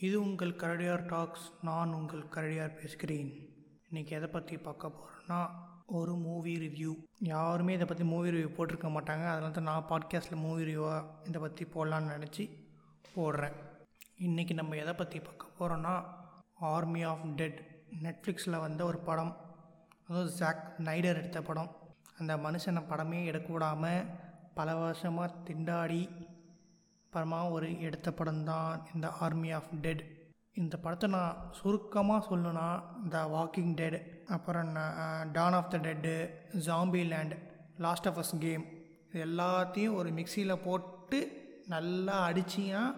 இது உங்கள் கரடியார் டாக்ஸ் நான் உங்கள் கரடியார் பேசுகிறேன். இன்றைக்கி எதை பற்றி பார்க்க போகிறேன்னா ஒரு மூவி ரிவ்யூ. யாருமே இதை பற்றி மூவி ரிவ்யூ போட்டிருக்க மாட்டாங்க. அதனால தான் நான் பாட்காஸ்ட்டில் மூவி ரிவ்யூவாக இதை பற்றி போடலான்னு நினச்சி போடுறேன். இன்றைக்கி நம்ம எதை பற்றி பார்க்க போகிறோன்னா ஆர்மி ஆஃப் டெட் நெட்ஃப்ளிக்ஸில் வந்த ஒரு படம். அதுவும் ஜாக் நைடர் எடுத்த படம். அந்த மனுஷனை படமே எடுக்க விடாமல் பல வருஷமாக திண்டாடி அப்புறமா ஒரு எடுத்த படம் தான் இந்த ஆர்மி ஆஃப் டெட் இந்த படத்தை நான் சுருக்கமாக சொல்லணுன்னா த வாக்கிங் டெட் அப்புறம் dawn of the dead zombieland last of us game இது எல்லாத்தையும் ஒரு மிக்சியில் போட்டு நல்லா அடிச்சியாக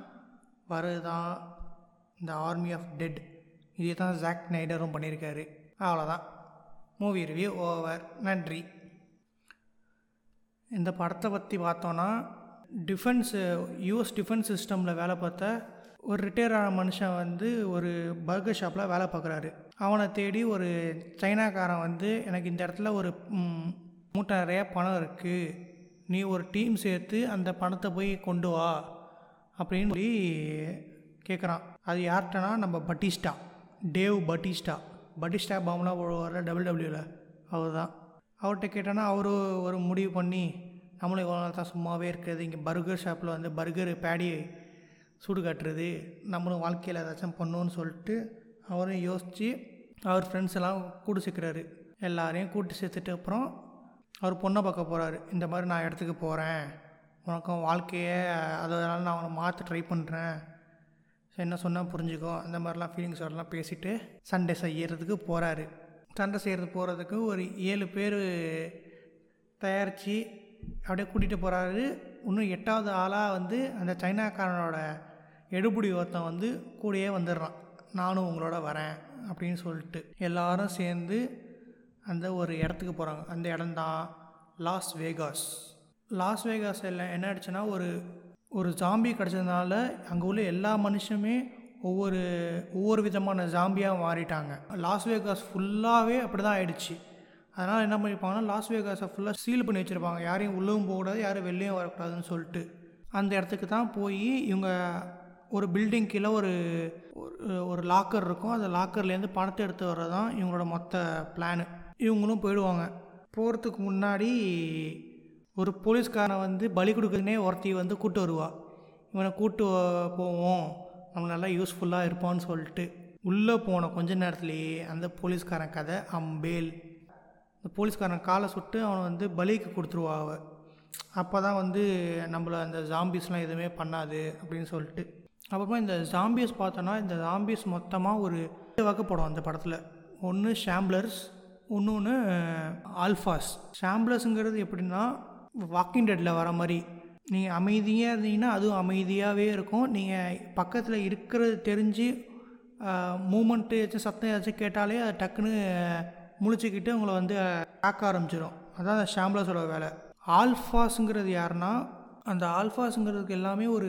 வருதான் இந்த ஆர்மி ஆஃப் டெட் இதே தான் ஜாக் நைடரும் பண்ணியிருக்காரு. அவ்வளோதான் மூவி ரிவ்யூ ஓவர் நன்றி. இந்த படத்தை பற்றி பார்த்தோன்னா டிஃபென்ஸு யூஎஸ் டிஃபென்ஸ் சிஸ்டமில் வேலை பார்த்த ஒரு ரிட்டையர் ஆன மனுஷன் வந்து ஒரு பர்கர் ஷாப்பில் வேலை பார்க்குறாரு. அவனை தேடி ஒரு சைனாக்காரன் வந்து எனக்கு இந்த இடத்துல ஒரு மூட்டை நிறைய பணம் இருக்குது நீ ஒரு டீம் சேர்த்து அந்த பணத்தை போய் கொண்டு வா. அப்படின்னு சொல்லி கேட்குறான் அது யார்கிட்டனா நம்ம பட்டிஸ்டா. Dave Batista. பட்டிஸ்டா பாம்லாம் போடுவார் டபிள்யூடபிள்யூவில் அவர் தான் அவர்கிட்ட கேட்டோன்னா அவரு ஒரு முடிவு பண்ணி நம்மளும் இவ்வளோ நாள் தான் சும்மாவே இருக்கிறது. இங்கே பர்கர் ஷாப்பில் வந்து பர்கர் பேடி சூடு காட்டுறது. நம்மளும் வாழ்க்கையில் ஏதாச்சும் பண்ணணும்னு சொல்லிட்டு அவரும் யோசித்து அவர் ஃப்ரெண்ட்ஸ் எல்லாம் கூட்டு சேர்க்குறாரு. எல்லாரையும் கூட்டு சேர்த்துட்டு அப்புறம் அவர் பொண்ணை பார்க்க போகிறாரு இந்த மாதிரி நான் இடத்துக்கு போகிறேன் உனக்கும் வாழ்க்கையை அதனால நான் அவனை மாற்ற ட்ரை பண்ணுறேன் ஸோ என்ன சொன்னால் புரிஞ்சுக்கோ. அந்த மாதிரிலாம் ஃபீலிங்ஸ் வரலாம் பேசிட்டு சண்டை செய்யறதுக்கு போகிறாரு சண்டை செய்கிறது போகிறதுக்கு ஒரு ஏழு பேர் தயாரித்து அப்படியே கூட்டிகிட்டு போகிறாரு இன்னும் எட்டாவது ஆளாக வந்து அந்த சைனாக்காரனோட எடுபுடி ஒருத்தன் வந்து கூடயே வந்துடுறான். நானும் உங்களோட வரேன் அப்படின்னு சொல்லிட்டு எல்லாரும் சேர்ந்து அந்த ஒரு இடத்துக்கு போகிறாங்க அந்த இடம்தான் லாஸ் வேகாஸ் லாஸ் வேகாஸ் எல்லாம் என்ன ஆயிடுச்சுன்னா ஒரு ஒரு ஜாம்பி கிடச்சதுனால அங்கே உள்ள எல்லா மனுஷனுமே ஒவ்வொரு ஒவ்வொரு விதமான ஜாம்பியாக மாறிட்டாங்க. லாஸ் வேகாஸ் ஃபுல்லாகவே அப்படி தான் ஆயிடுச்சு. அதனால் என்ன பண்ணியிருப்பாங்கன்னா லாஸ் வேகாஸை ஃபுல்லாக சீல் பண்ணி வச்சுருப்பாங்க. யாரையும் உள்ளவும் போகக்கூடாது யாரும் வெளியும் வரக்கூடாதுன்னு சொல்லிட்டு. அந்த இடத்துக்கு தான் போய் இவங்க ஒரு பில்டிங் கீழே ஒரு ஒரு- ஒரு லாக்கர் இருக்கும். அந்த லாக்கர்லேருந்து பணத்தை எடுத்து வர்றது தான் இவங்களோட மொத்த பிளானு இவங்களும் போயிடுவாங்க. போகிறதுக்கு முன்னாடி ஒரு போலீஸ்காரன் வந்து பலி கொடுக்குறதுனே ஒருத்தி வந்து கூட்டு வருவா. இவனை கூட்டு போவோம். நம்ம நல்லா யூஸ்ஃபுல்லாக இருப்பான்னு சொல்லிட்டு. உள்ளே போன கொஞ்ச நேரத்துலேயே அந்த போலீஸ்காரன் கதை அம்பேல். இந்த போலீஸ்காரன் காலை சுட்டு அவனை வந்து பலிக்கு கொடுத்துருவா அவ. அப்போ தான் வந்து நம்மளை அந்த ஜாம்பிஸ்லாம் எதுவுமே பண்ணாது அப்படின்னு சொல்லிட்டு. அப்புறமா இந்த ஜாம்பிஸ் பார்த்தோன்னா இந்த ஜாம்பிஸ் மொத்தமாக ஒரு வகைப்படும் அந்த படத்தில். ஒன்று ஷாம்ப்ளர்ஸ் இன்னொன்று ஆல்ஃபாஸ் ஷாம்ப்ளர்ஸுங்கிறது எப்படின்னா வாக்கிங் டெட்டில் வர மாதிரி. நீங்கள் அமைதியாக இருந்தீங்கன்னா அதுவும் அமைதியாகவே இருக்கும். நீங்கள் பக்கத்தில் இருக்கிறது தெரிஞ்சு மூமெண்ட்டு ஏதாச்சும் சத்தம் ஏதாச்சும் கேட்டாலே அது டக்குன்னு முழிச்சுக்கிட்டு உங்களை வந்து தாக்க ஆரம்பிச்சிடும் அதான் அந்த ஷாம்ப்ளஸோட வேலை. ஆல்ஃபாஸுங்கிறது யாருன்னா அந்த ஆல்ஃபாஸுங்கிறதுக்கு எல்லாமே ஒரு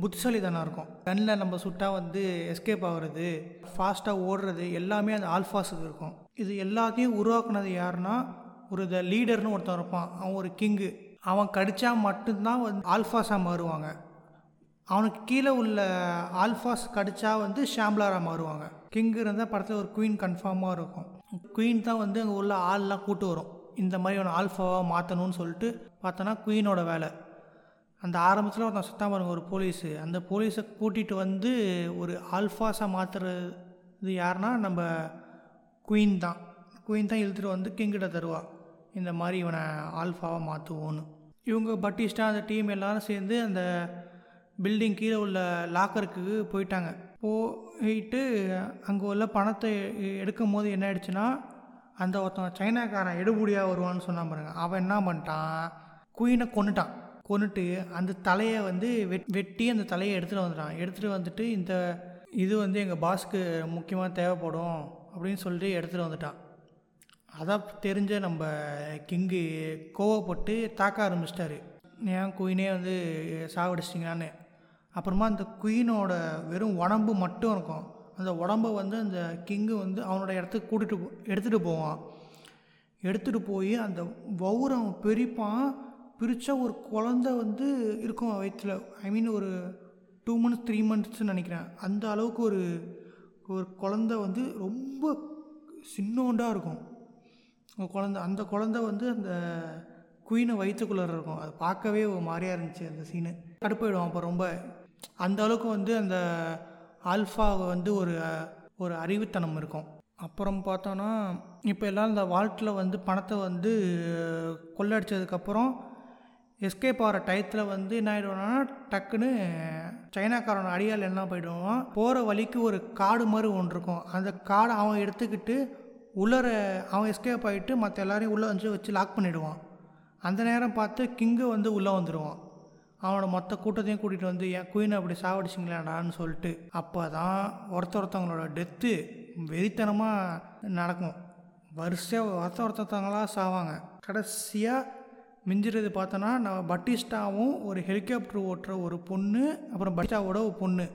புத்திசாலித்தனம் இருக்கும். கண்ணில் நம்ம சுட்டாக வந்து எஸ்கேப் ஆகிறது ஃபாஸ்ட்டாக ஓடுறது எல்லாமே அந்த ஆல்ஃபாஸுக்கு இருக்கும். இது எல்லாத்தையும் உருவாக்குனது யாருன்னா ஒரு த லீடர்னு ஒருத்தன் இருப்பான். அவன் ஒரு கிங்கு அவன் கடித்தா மட்டும்தான் வந்து ஆல்ஃபாஸாக மாறுவாங்க. அவனுக்கு கீழே உள்ள ஆல்ஃபாஸ் கடித்தா வந்து ஷாம்லாராக மாறுவாங்க. கிங் இருந்தால் படத்தில் ஒரு குயின் கன்ஃபார்மாக இருக்கும். குயின் தான் வந்து அங்கே உள்ள ஆள்லாம் கூட்டு வரும். இந்த மாதிரி ஒன்று ஆல்ஃபாவாக மாற்றணும்னு சொல்லிட்டு பார்த்தோன்னா குயினோட வேலை. அந்த ஆரம்பத்தில் ஒருத்தன் சுத்தம் பாருங்க ஒரு போலீஸு அந்த போலீஸை கூட்டிகிட்டு வந்து ஒரு ஆல்ஃபாஸாக மாற்றுறது யாருன்னா நம்ம குயின் தான். குயின் தான் இழுத்துட்டு வந்து கிங்கிட்ட தருவா. இந்த மாதிரி இவனை ஆல்ஃபாவாக மாற்றுவோன்னு இவங்க பட்டிஸ்டா அந்த டீம் எல்லாரும் சேர்ந்து அந்த பில்டிங் கீழே உள்ள லாக்கருக்கு போயிட்டாங்க. போயிட்டு அங்கே உள்ள பணத்தை எடுக்கும் போது என்ன ஆயிடுச்சுன்னா அந்த ஒருத்தன் சைனாக்காரன் எடுபடியாக வருவான்னு சொன்னான் பாருங்க. அவன் என்ன பண்ணிட்டான்? குயினை கொண்டுட்டான் கொண்டுட்டு அந்த தலையை வந்து வெட் வெட்டி அந்த தலையை எடுத்துகிட்டு வந்துட்டான். எடுத்துகிட்டு வந்துட்டு இந்த இது வந்து எங்கள் பாஸ்க்கு முக்கியமாக தேவைப்படும் அப்படின்னு சொல்லிட்டு எடுத்துகிட்டு வந்துட்டான். அதான் தெரிஞ்ச நம்ம கிங்கு கோவப்பட்டு தாக்க ஆரம்பிச்சிட்டாரு. ஏன் குயினே வந்து சாவடிச்சிட்டிங்களான்னு. அப்புறமா அந்த குயினோட வெறும் உடம்பு மட்டும் இருக்கும். அந்த உடம்ப வந்து அந்த கிங்கு வந்து அவனோட இடத்துக்கு கூட்டிகிட்டு போ எடுத்துகிட்டு போவான். எடுத்துகிட்டு போய் அந்த வௌரம் பிரிப்பான். பிரித்தா ஒரு குழந்த வந்து இருக்கும் வயிற்றில் ஐ மீன் ஒரு டூ மந்த்ஸ் த்ரீ மந்த்ஸ்ன்னு நினைக்கிறேன். அந்த அளவுக்கு ஒரு ஒரு குழந்த வந்து ரொம்ப சின்னோண்டாக இருக்கும். குழந்த அந்த குழந்த வந்து அந்த குயினை வயிற்றுக்குள்ளே இருக்கும். அது பார்க்கவே ஒரு மாதிரியாக இருந்துச்சு அந்த சீனு கடுப்பாயிடும். அப்போ ரொம்ப அந்த அளவுக்கு வந்து அந்த ஆல்ஃபாவை வந்து ஒரு ஒரு அறிவுத்தனம் இருக்கும். அப்புறம் பார்த்தோன்னா இப்போ எல்லாம் இந்த வால்ட்டில் வந்து பணத்தை வந்து கொள்ளடிச்சதுக்கப்புறம் எஸ்கேப் ஆகிற டயத்தில் வந்து என்ன ஆகிடுவோம்னா டக்குன்னு சைனாக்காரன் அடியால் என்ன போயிடுவான்? போகிற வழிக்கு ஒரு காடு மாதிரி ஒன்று இருக்கும். அந்த காடை அவன் எடுத்துக்கிட்டு உள்ளர அவன் எஸ்கேப் ஆகிட்டு மற்ற எல்லாரையும் உள்ளே வந்து வச்சு லாக் பண்ணிவிடுவான் அந்த நேரம் பார்த்து கிங்கு வந்து உள்ளே வந்துடுவான் அவனோட மொத்த கூட்டத்தையும் கூட்டிகிட்டு வந்து என் குயினை அப்படி சாவடிச்சிங்களாடான்னு சொல்லிட்டு அப்போ தான் ஒருத்த ஒருத்தவங்களோட டெத்து வெறித்தனமாக நடக்கும். வரிசையாக ஒருத்த ஒருத்தவங்களாக சாவாங்க. கடைசியாக மிஞ்சிறது பார்த்தோன்னா நம்ம பட்டிஸ்டாவும் ஒரு ஹெலிகாப்டர் ஓட்டுற ஒரு பொண்ணு அப்புறம் பட்டிஸ்டாவோட ஒரு பொண்ணு.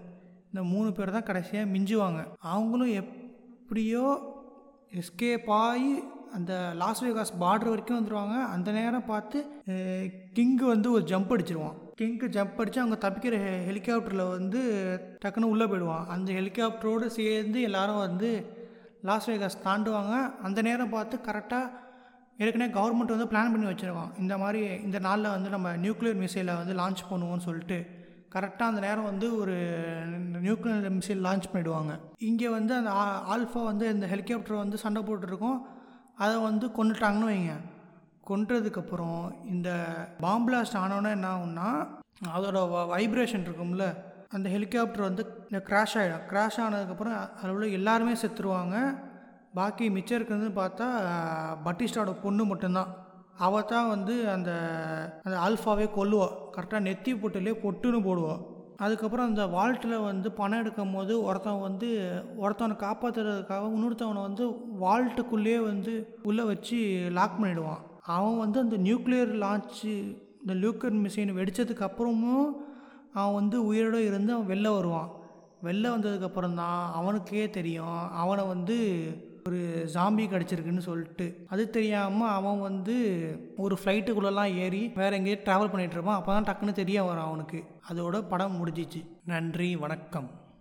இந்த மூணு பேர் தான் கடைசியாக மிஞ்சுவாங்க. அவங்களும் எப்படியோ எஸ்கேப் ஆகி அந்த லாஸ் வேகாஸ் பார்டர் வரைக்கும் வந்துடுவாங்க அந்த நேரம் பார்த்து கிங்கு வந்து ஒரு ஜம்ப் அடிச்சிருவான். கிங்க்கு ஜம்ப் அடித்து அவங்க தப்பிக்கிற ஹெ ஹெலிகாப்டரில் வந்து டக்குன்னு உள்ளே போயிடுவான். அந்த ஹெலிகாப்டரோடு சேர்ந்து எல்லாரும் வந்து லாஸ் வேகாஸ் தாண்டுவாங்க. அந்த நேரம் பார்த்து கரெக்டாக ஏற்கனவே கவர்மெண்ட் வந்து பிளான் பண்ணி வச்சுருக்கோம் இந்த மாதிரி இந்த நாளில் வந்து நம்ம நியூக்ளியர் மிசைலை வந்து லான்ச் பண்ணுவோம்னு சொல்லிட்டு கரெக்டாக அந்த நேரம் வந்து ஒரு நியூக்ளியர் மிசைல் லான்ச் பண்ணிவிடுவாங்க இங்கே வந்து அந்த ஆல்ஃபா வந்து இந்த ஹெலிகாப்டர் வந்து சண்டை போட்டுருக்கோம் அதை வந்து கொண்டுட்டாங்கன்னு வைங்க. கொன்றதுக்கப்புறம் இந்த பாம்பிளாஸ்ட் ஆனோன்னா என்ன ஆகும்னா அதோட வைப்ரேஷன் இருக்கும்ல அந்த ஹெலிகாப்டர் வந்து க்ராஷ் ஆகிடும் க்ராஷ் ஆனதுக்கப்புறம் அதில் உள்ள எல்லாருமே செத்துருவாங்க. பாக்கி மிச்சம் இருக்கிறதுன்னு பார்த்தா பட்டிஸ்டாவோட பொண்ணு மட்டும்தான். அவள் தான் வந்து அந்த அந்த ஆல்ஃபாவே கொல்லுவாள் கரெக்டாக நெத்தி பொட்டிலே பொட்டுன்னு போடுவாள் அதுக்கப்புறம் அந்த வால்ட்டில் வந்து பணம் எடுக்கும் போது ஒருத்தன் வந்து ஒருத்தவனை காப்பாற்றுறதுக்காக இன்னொருத்தவனை வந்து வால்ட்டுக்குள்ளேயே வந்து உள்ளே வச்சு லாக் பண்ணிவிடுவான் அவன் வந்து அந்த நியூக்ளியர் லான்ச்சு இந்த நியூக்ளியர் மிஷின் வெடித்ததுக்கு அப்புறமும் அவன் வந்து உயிரோடு இருந்து அவன் வெளில வருவான். வெளில வந்ததுக்கப்புறம் தான் அவனுக்கே தெரியும் அவனை வந்து ஒரு ஜாம்பி கிடச்சிருக்குன்னு சொல்லிட்டு. அது தெரியாமல் அவன் வந்து ஒரு ஃப்ளைட்டுக்குள்ளெல்லாம் ஏறி வேறு எங்கேயோ ட்ராவல் பண்ணிகிட்டு இருப்பான். அப்போ தான் டக்குன்னு தெரிய வரும் அவனுக்கு. அதோட படம் முடிஞ்சிச்சு. நன்றி வணக்கம்.